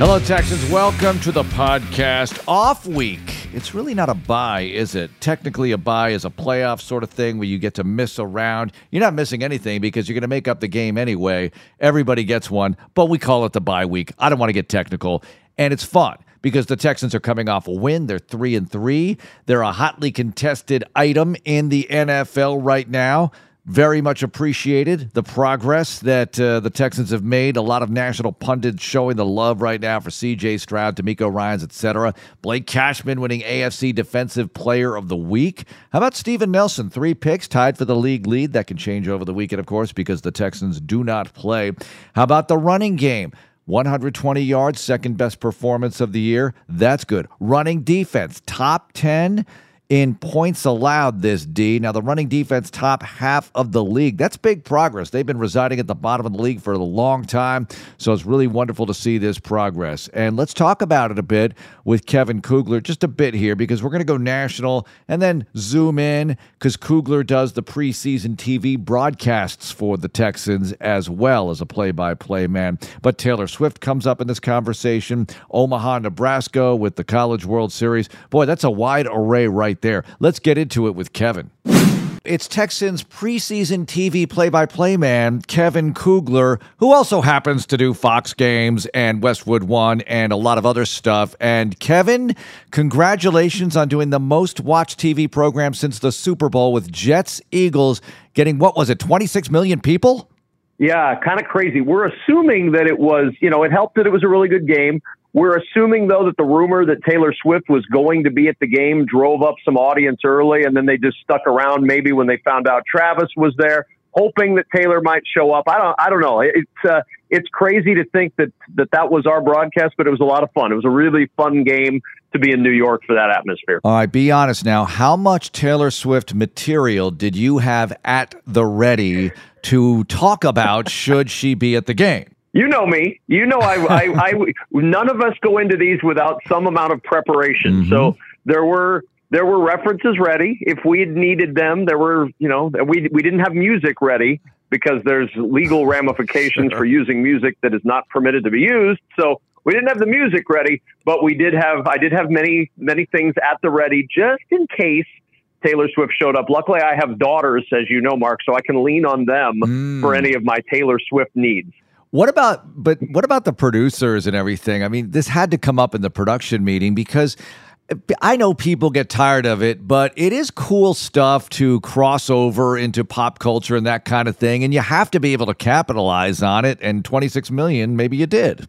Hello, Texans. Welcome to the podcast. Off week. It's really not a bye, is it? Technically, a bye is a playoff sort of thing where you get to miss a round. You're not missing anything because you're going to make up the game anyway. Everybody gets one, but we call it the bye week. I don't want to get technical, and it's fun because the Texans are coming off a win. They're three and three. They're a hotly contested item in the NFL right now very much appreciated the progress that uh, the Texans have made. A lot of national pundits showing the love right now for C.J. Stroud, DeMeco Ryans, etc. Blake Cashman winning AFC Defensive Player of the Week. How about Steven Nelson? Three picks, tied for the league lead. That can change over the weekend, of course, because the Texans do not play. How about the running game? 120 yards, second best performance of the year. That's good. Running defense, top 10 in points allowed this D. Now, the running defense top half of the league. That's big progress. They've been residing at the bottom of the league for a long time. So it's really wonderful to see this progress. And let's talk about it a bit with Kevin Kugler, just a bit here, because we're going to go national and then zoom in because Kugler does the preseason TV broadcasts for the Texans as well as a play by play man. But Taylor Swift comes up in this conversation. Omaha, Nebraska with the College World Series. Boy, that's a wide array right there. Let's get into it with Kevin. It's Texans preseason TV play by play man, Kevin Kugler, who also happens to do Fox Games and Westwood One and a lot of other stuff. And Kevin, congratulations on doing the most watched TV program since the Super Bowl with Jets Eagles getting, what was it, 26 million people? Yeah, kind of crazy. We're assuming that it was, you know, it helped that it was a really good game. We're assuming, though, that the rumor that Taylor Swift was going to be at the game drove up some audience early, and then they just stuck around maybe when they found out Travis was there, hoping that Taylor might show up. I don't, I don't know. It's, uh, it's crazy to think that, that that was our broadcast, but it was a lot of fun. It was a really fun game to be in New York for that atmosphere. All right, be honest now. How much Taylor Swift material did you have at the ready to talk about should she be at the game? You know me. You know I, I, I none of us go into these without some amount of preparation. Mm-hmm. So there were there were references ready if we had needed them. There were you know we we didn't have music ready because there's legal ramifications for using music that is not permitted to be used. So we didn't have the music ready, but we did have I did have many many things at the ready just in case Taylor Swift showed up. Luckily, I have daughters, as you know, Marc, so I can lean on them mm. for any of my Taylor Swift needs. What about but what about the producers and everything? I mean, this had to come up in the production meeting because eh, I know people get tired of it, but it is cool stuff to cross over into pop culture and that kind of thing, and you have to be able to capitalize on it. And 26 million, maybe you did.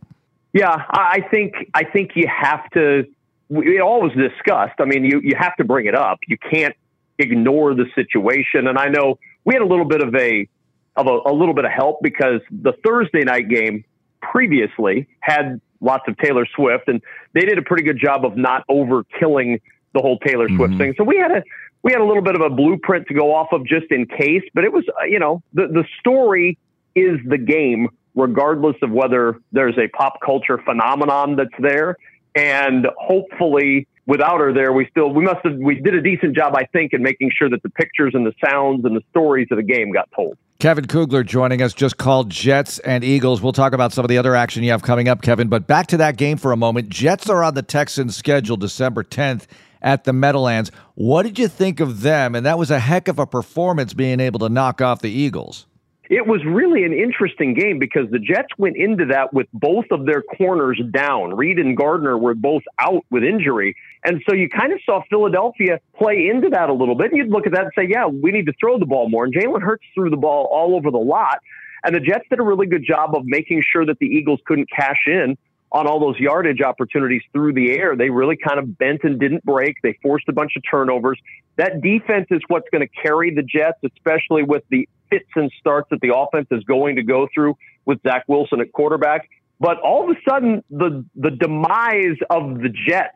Yeah, I think I think you have to. It always discussed. I mean, you you have to bring it up. You can't ignore the situation. And I know we had a little bit of a of a, a little bit of help because the Thursday night game previously had lots of Taylor Swift, and they did a pretty good job of not overkilling the whole Taylor Swift mm-hmm. thing. So we had a we had a little bit of a blueprint to go off of just in case, but it was uh, you know the the story is the game regardless of whether there's a pop culture phenomenon that's there and hopefully without her there, we still we must have we did a decent job, I think, in making sure that the pictures and the sounds and the stories of the game got told. Kevin Kugler joining us, just called Jets and Eagles. We'll talk about some of the other action you have coming up, Kevin. But back to that game for a moment. Jets are on the Texans' schedule December 10th at the Meadowlands. What did you think of them? And that was a heck of a performance being able to knock off the Eagles it was really an interesting game because the Jets went into that with both of their corners down. Reed and Gardner were both out with injury. And so you kind of saw Philadelphia play into that a little bit. And you'd look at that and say, yeah, we need to throw the ball more. And Jalen Hurts threw the ball all over the lot. And the Jets did a really good job of making sure that the Eagles couldn't cash in on all those yardage opportunities through the air. They really kind of bent and didn't break. They forced a bunch of turnovers. That defense is what's going to carry the Jets, especially with the fits and starts that the offense is going to go through with Zach Wilson at quarterback. But all of a sudden, the the demise of the Jets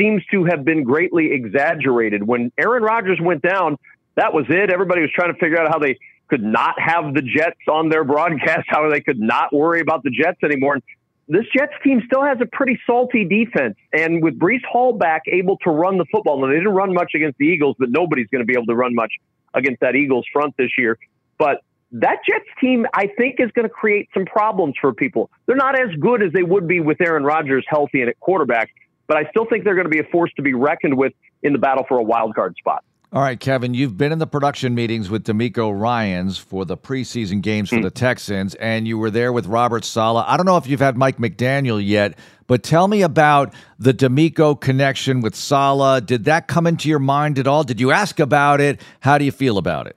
seems to have been greatly exaggerated. When Aaron Rodgers went down, that was it. Everybody was trying to figure out how they could not have the Jets on their broadcast, how they could not worry about the Jets anymore. And this Jets team still has a pretty salty defense. And with Breece Hall back able to run the football, and they didn't run much against the Eagles, but nobody's going to be able to run much against that Eagles front this year. But that Jets team, I think, is going to create some problems for people. They're not as good as they would be with Aaron Rodgers healthy and at quarterback, but I still think they're going to be a force to be reckoned with in the battle for a wild card spot. All right, Kevin, you've been in the production meetings with DeMeco Ryans for the preseason games for mm. the Texans, and you were there with Robert Saleh. I don't know if you've had Mike McDaniel yet, but tell me about the DeMeco connection with Saleh. Did that come into your mind at all? Did you ask about it? How do you feel about it?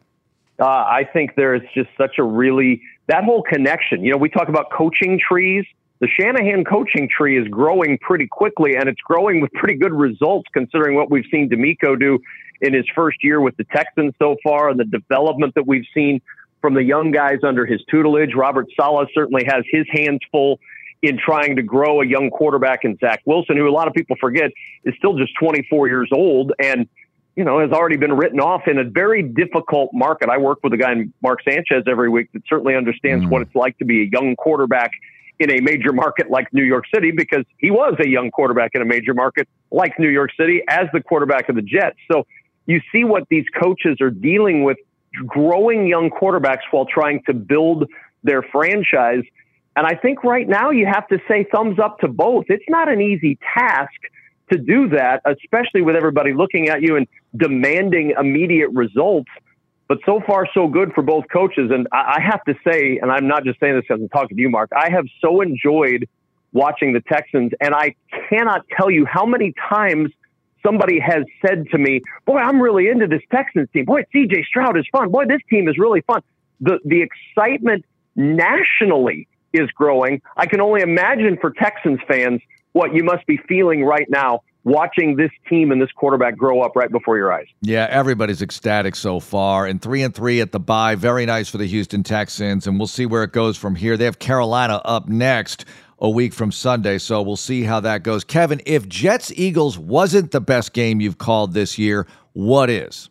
Uh, I think there is just such a really, that whole connection. You know, we talk about coaching trees the Shanahan coaching tree is growing pretty quickly, and it's growing with pretty good results considering what we've seen DeMeco do in his first year with the Texans so far and the development that we've seen from the young guys under his tutelage. Robert Saleh certainly has his hands full in trying to grow a young quarterback in Zach Wilson, who a lot of people forget is still just 24 years old and you know has already been written off in a very difficult market. I work with a guy, Mark Sanchez, every week that certainly understands mm. what it's like to be a young quarterback in a major market like New York City because he was a young quarterback in a major market like New York City as the quarterback of the Jets. So you see what these coaches are dealing with growing young quarterbacks while trying to build their franchise. And I think right now you have to say thumbs up to both. It's not an easy task to do that, especially with everybody looking at you and demanding immediate results. But so far, so good for both coaches. And I, have to say, and I'm not just saying this because I'm talking to you, Marc, I have so enjoyed watching the Texans. And I cannot tell you how many times somebody has said to me, Boy, I'm really into this Texans team. Boy, CJ Stroud is fun. Boy, this team is really fun. The, the excitement nationally is growing. I can only imagine for Texans fans what you must be feeling right now watching this team and this quarterback grow up right before your eyes. Yeah, everybody's ecstatic so far. And three and three at the bye, very nice for the Houston Texans. And we'll see where it goes from here. They have Carolina up next a week from Sunday, so we'll see how that goes. Kevin, if Jets Eagles wasn't the best game you've called this year, what is?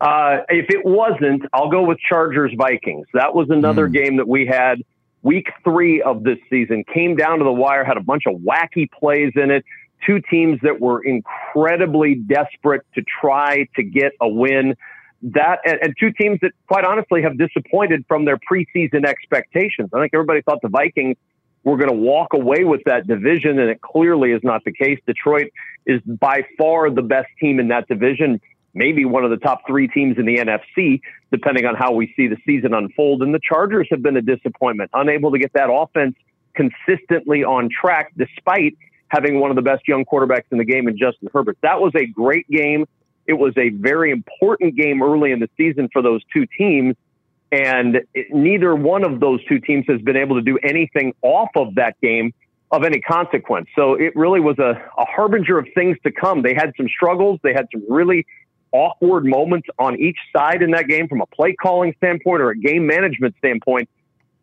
Uh, if it wasn't, I'll go with Chargers Vikings. That was another mm. game that we had week three of this season. Came down to the wire, had a bunch of wacky plays in it two teams that were incredibly desperate to try to get a win. That and, and, two teams that, quite honestly, have disappointed from their preseason expectations. I think everybody thought the Vikings were going to walk away with that division, and it clearly is not the case. Detroit is by far the best team in that division, maybe one of the top three teams in the NFC, depending on how we see the season unfold. And the Chargers have been a disappointment, unable to get that offense consistently on track, despite having one of the best young quarterbacks in the game in Justin Herbert. That was a great game. It was a very important game early in the season for those two teams. And it, neither one of those two teams has been able to do anything off of that game of any consequence. So it really was a, a harbinger of things to come. They had some struggles. They had some really awkward moments on each side in that game from a play calling standpoint or a game management standpoint.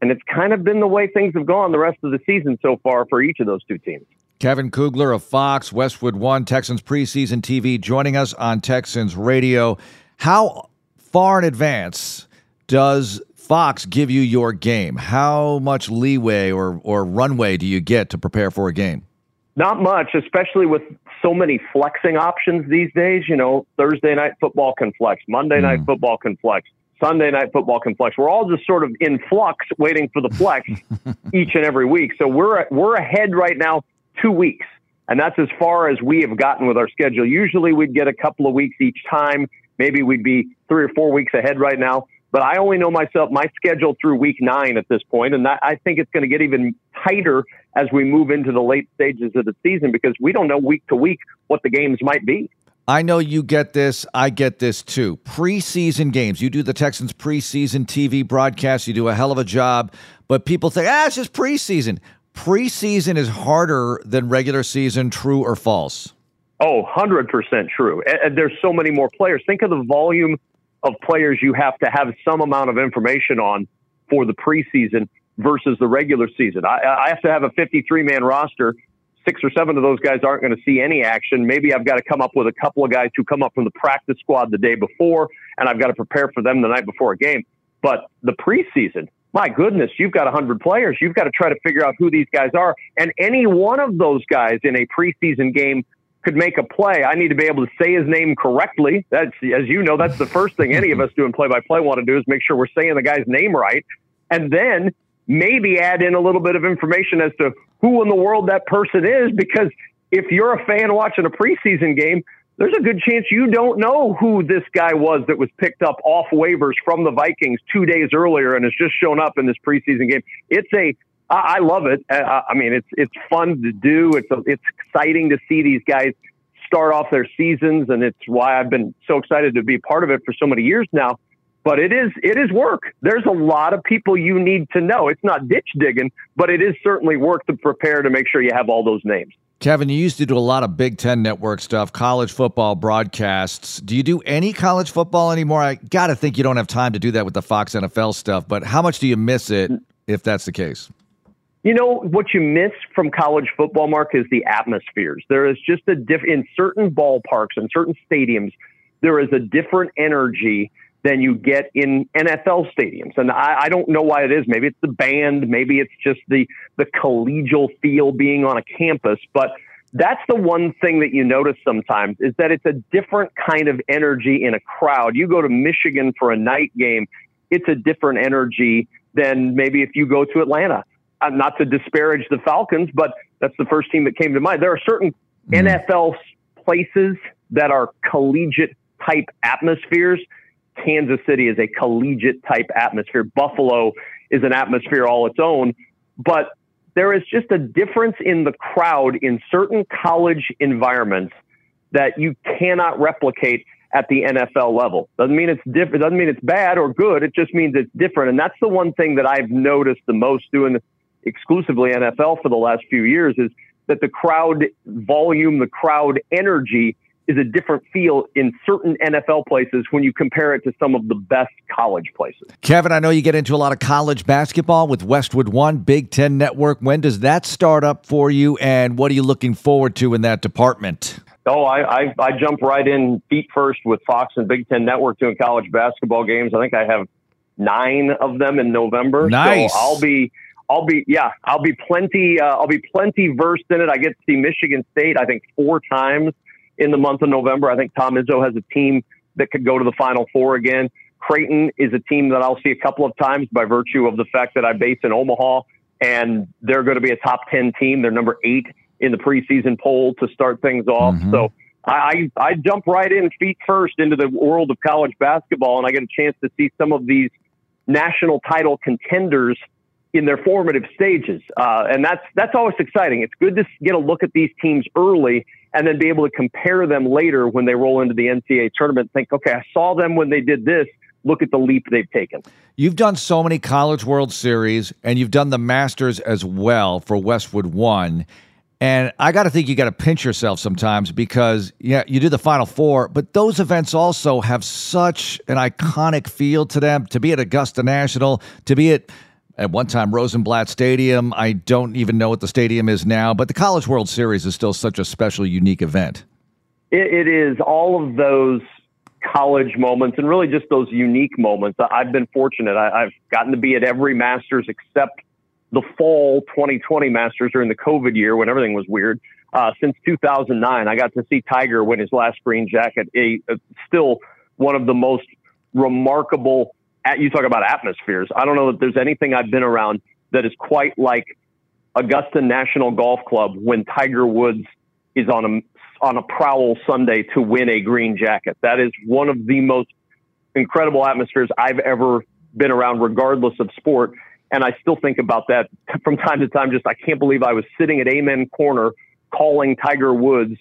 And it's kind of been the way things have gone the rest of the season so far for each of those two teams. Kevin Kugler of Fox, Westwood One, Texans preseason TV, joining us on Texans Radio. How far in advance does Fox give you your game? How much leeway or, or runway do you get to prepare for a game? Not much, especially with so many flexing options these days. You know, Thursday night football can flex, Monday mm. night football can flex, Sunday night football can flex. We're all just sort of in flux, waiting for the flex each and every week. So we're we're ahead right now two weeks. And that's as far as we have gotten with our schedule. Usually we'd get a couple of weeks each time. Maybe we'd be three or four weeks ahead right now. But I only know myself, my schedule through week nine at this point, and I think it's going to get even tighter as we move into the late stages of the season because we don't know week to week what the games might be. I know you get this. I get this too. Preseason games. You do the Texans preseason TV broadcast. You do a hell of a job. But people think, ah, it's just preseason preseason is harder than regular season, true or false? Oh, 100% true. And there's so many more players. Think of the volume of players you have to have some amount of information on for the preseason versus the regular season. I, I have to have a 53 man roster. Six or seven of those guys aren't going to see any action. Maybe I've got to come up with a couple of guys who come up from the practice squad the day before, and I've got to prepare for them the night before a game. But the preseason, my goodness, you've got 100 players. You've got to try to figure out who these guys are. And any one of those guys in a preseason game could make a play, I need to be able to say his name correctly. That's, as you know, that's the first thing any of us doing play by play want to do is make sure we're saying the guy's name right. And then maybe add in a little bit of information as to who in the world that person is. Because if you're a fan watching a preseason game, there's a good chance you don't know who this guy was that was picked up off waivers from the Vikings two days earlier and has just shown up in this preseason game. It's a I love it. I mean, it's it's fun to do. It's a, it's exciting to see these guys start off their seasons, and it's why I've been so excited to be part of it for so many years now. But it is it is work. There's a lot of people you need to know. It's not ditch digging, but it is certainly work to prepare to make sure you have all those names. Kevin, you used to do a lot of Big Ten Network stuff, college football broadcasts. Do you do any college football anymore? I got to think you don't have time to do that with the Fox NFL stuff, but how much do you miss it if that's the case? You know what you miss from college football, Marc, is the atmospheres. There is just a diff in certain ballparks and certain stadiums. There is a different energy than you get in NFL stadiums, and I, I don't know why it is. Maybe it's the band, maybe it's just the the collegial feel being on a campus, but that's the one thing that you notice sometimes is that it's a different kind of energy in a crowd. You go to Michigan for a night game, it's a different energy than maybe if you go to Atlanta uh, not to disparage the Falcons, but that's the first team that came to mind. There are certain mm. NFL places that are collegiate type atmospheres. Kansas City is a collegiate type atmosphere. Buffalo is an atmosphere all its own, but there is just a difference in the crowd in certain college environments that you cannot replicate at the NFL level. Doesn't mean it's different. Doesn't mean it's bad or good. It just means it's different. And that's the one thing that I've noticed the most doing exclusively NFL for the last few years is that the crowd volume, the crowd energy is a different feel in certain NFL places when you compare it to some of the best college places. Kevin, I know you get into a lot of college basketball with Westwood One, Big Ten Network. When does that start up for you, and what are you looking forward to in that department? Oh, I, I, I jump right in feet first with Fox and Big Ten Network doing college basketball games. I think I have nine of them in November. Nice. So I'll be I'll be yeah, I'll be plenty uh, I'll be plenty versed in it. I get to see Michigan State I think four times in the month of November. I think Tom Izzo has a team that could go to the Final Four again. Creighton is a team that I'll see a couple of times by virtue of the fact that I base in Omaha and they're going to be a top 10 team. They're number eight in the preseason poll to start things off. Mm-hmm. So I, I jump right in feet first into the world of college basketball and I get a chance to see some of these national title contenders in their formative stages, uh, and that's that's always exciting. It's good to get a look at these teams early and then be able to compare them later when they roll into the NCAA tournament. Think, okay, I saw them when they did this. Look at the leap they've taken. You've done so many College World Series, and you've done the Masters as well for Westwood One. And I got to think you got to pinch yourself sometimes because, yeah, you do the Final Four, but those events also have such an iconic feel to them. To be at Augusta National, to be at at one time Rosenblatt Stadium. I don't even know what the stadium is now, but the College World Series is still such a special, unique event. it, it is all of those college moments and really just those unique moments. I've been fortunate. I, have gotten to be at every Masters except the fall 2020 Masters during the COVID year when everything was weird. Uh, since 2009, I got to see Tiger win his last green jacket. A, a, still one of the most remarkable at, you talk about atmospheres. I don't know that there's anything I've been around that is quite like Augusta National Golf Club when Tiger Woods is on a on a prowl Sunday to win a green jacket. That is one of the most incredible atmospheres I've ever been around, regardless of sport. And I still think about that from time to time. Just I can't believe I was sitting at Amen Corner calling Tiger Woods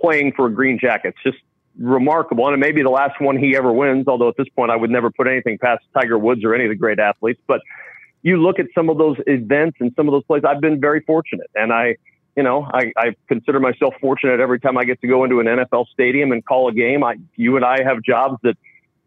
playing for a green jacket. It's just remarkable, and it may be the last one he ever wins. Although at this point, I would never put anything past Tiger Woods or any of the great athletes. But you look at some of those events and some of those places. I've been very fortunate, and I, you know, I, I consider myself fortunate every time I get to go into an NFL stadium and call a game. I, you and I have jobs that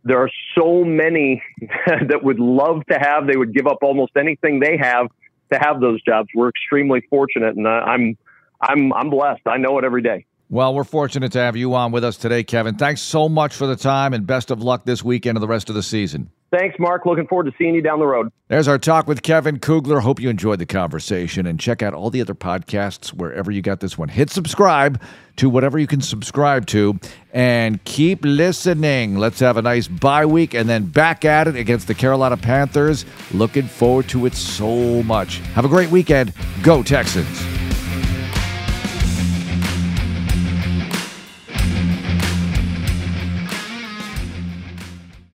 there are so many that would love to have. They would give up almost anything they have to have those jobs. We're extremely fortunate, and I'm, I'm, I'm blessed. I know it every day. Well, we're fortunate to have you on with us today, Kevin. Thanks so much for the time and best of luck this weekend and the rest of the season. Thanks, Marc. Looking forward to seeing you down the road. There's our talk with Kevin Kugler. Hope you enjoyed the conversation and check out all the other podcasts wherever you got this one. Hit subscribe to whatever you can subscribe to and keep listening. Let's have a nice bye week and then back at it against the Carolina Panthers. Looking forward to it so much. Have a great weekend. Go Texans.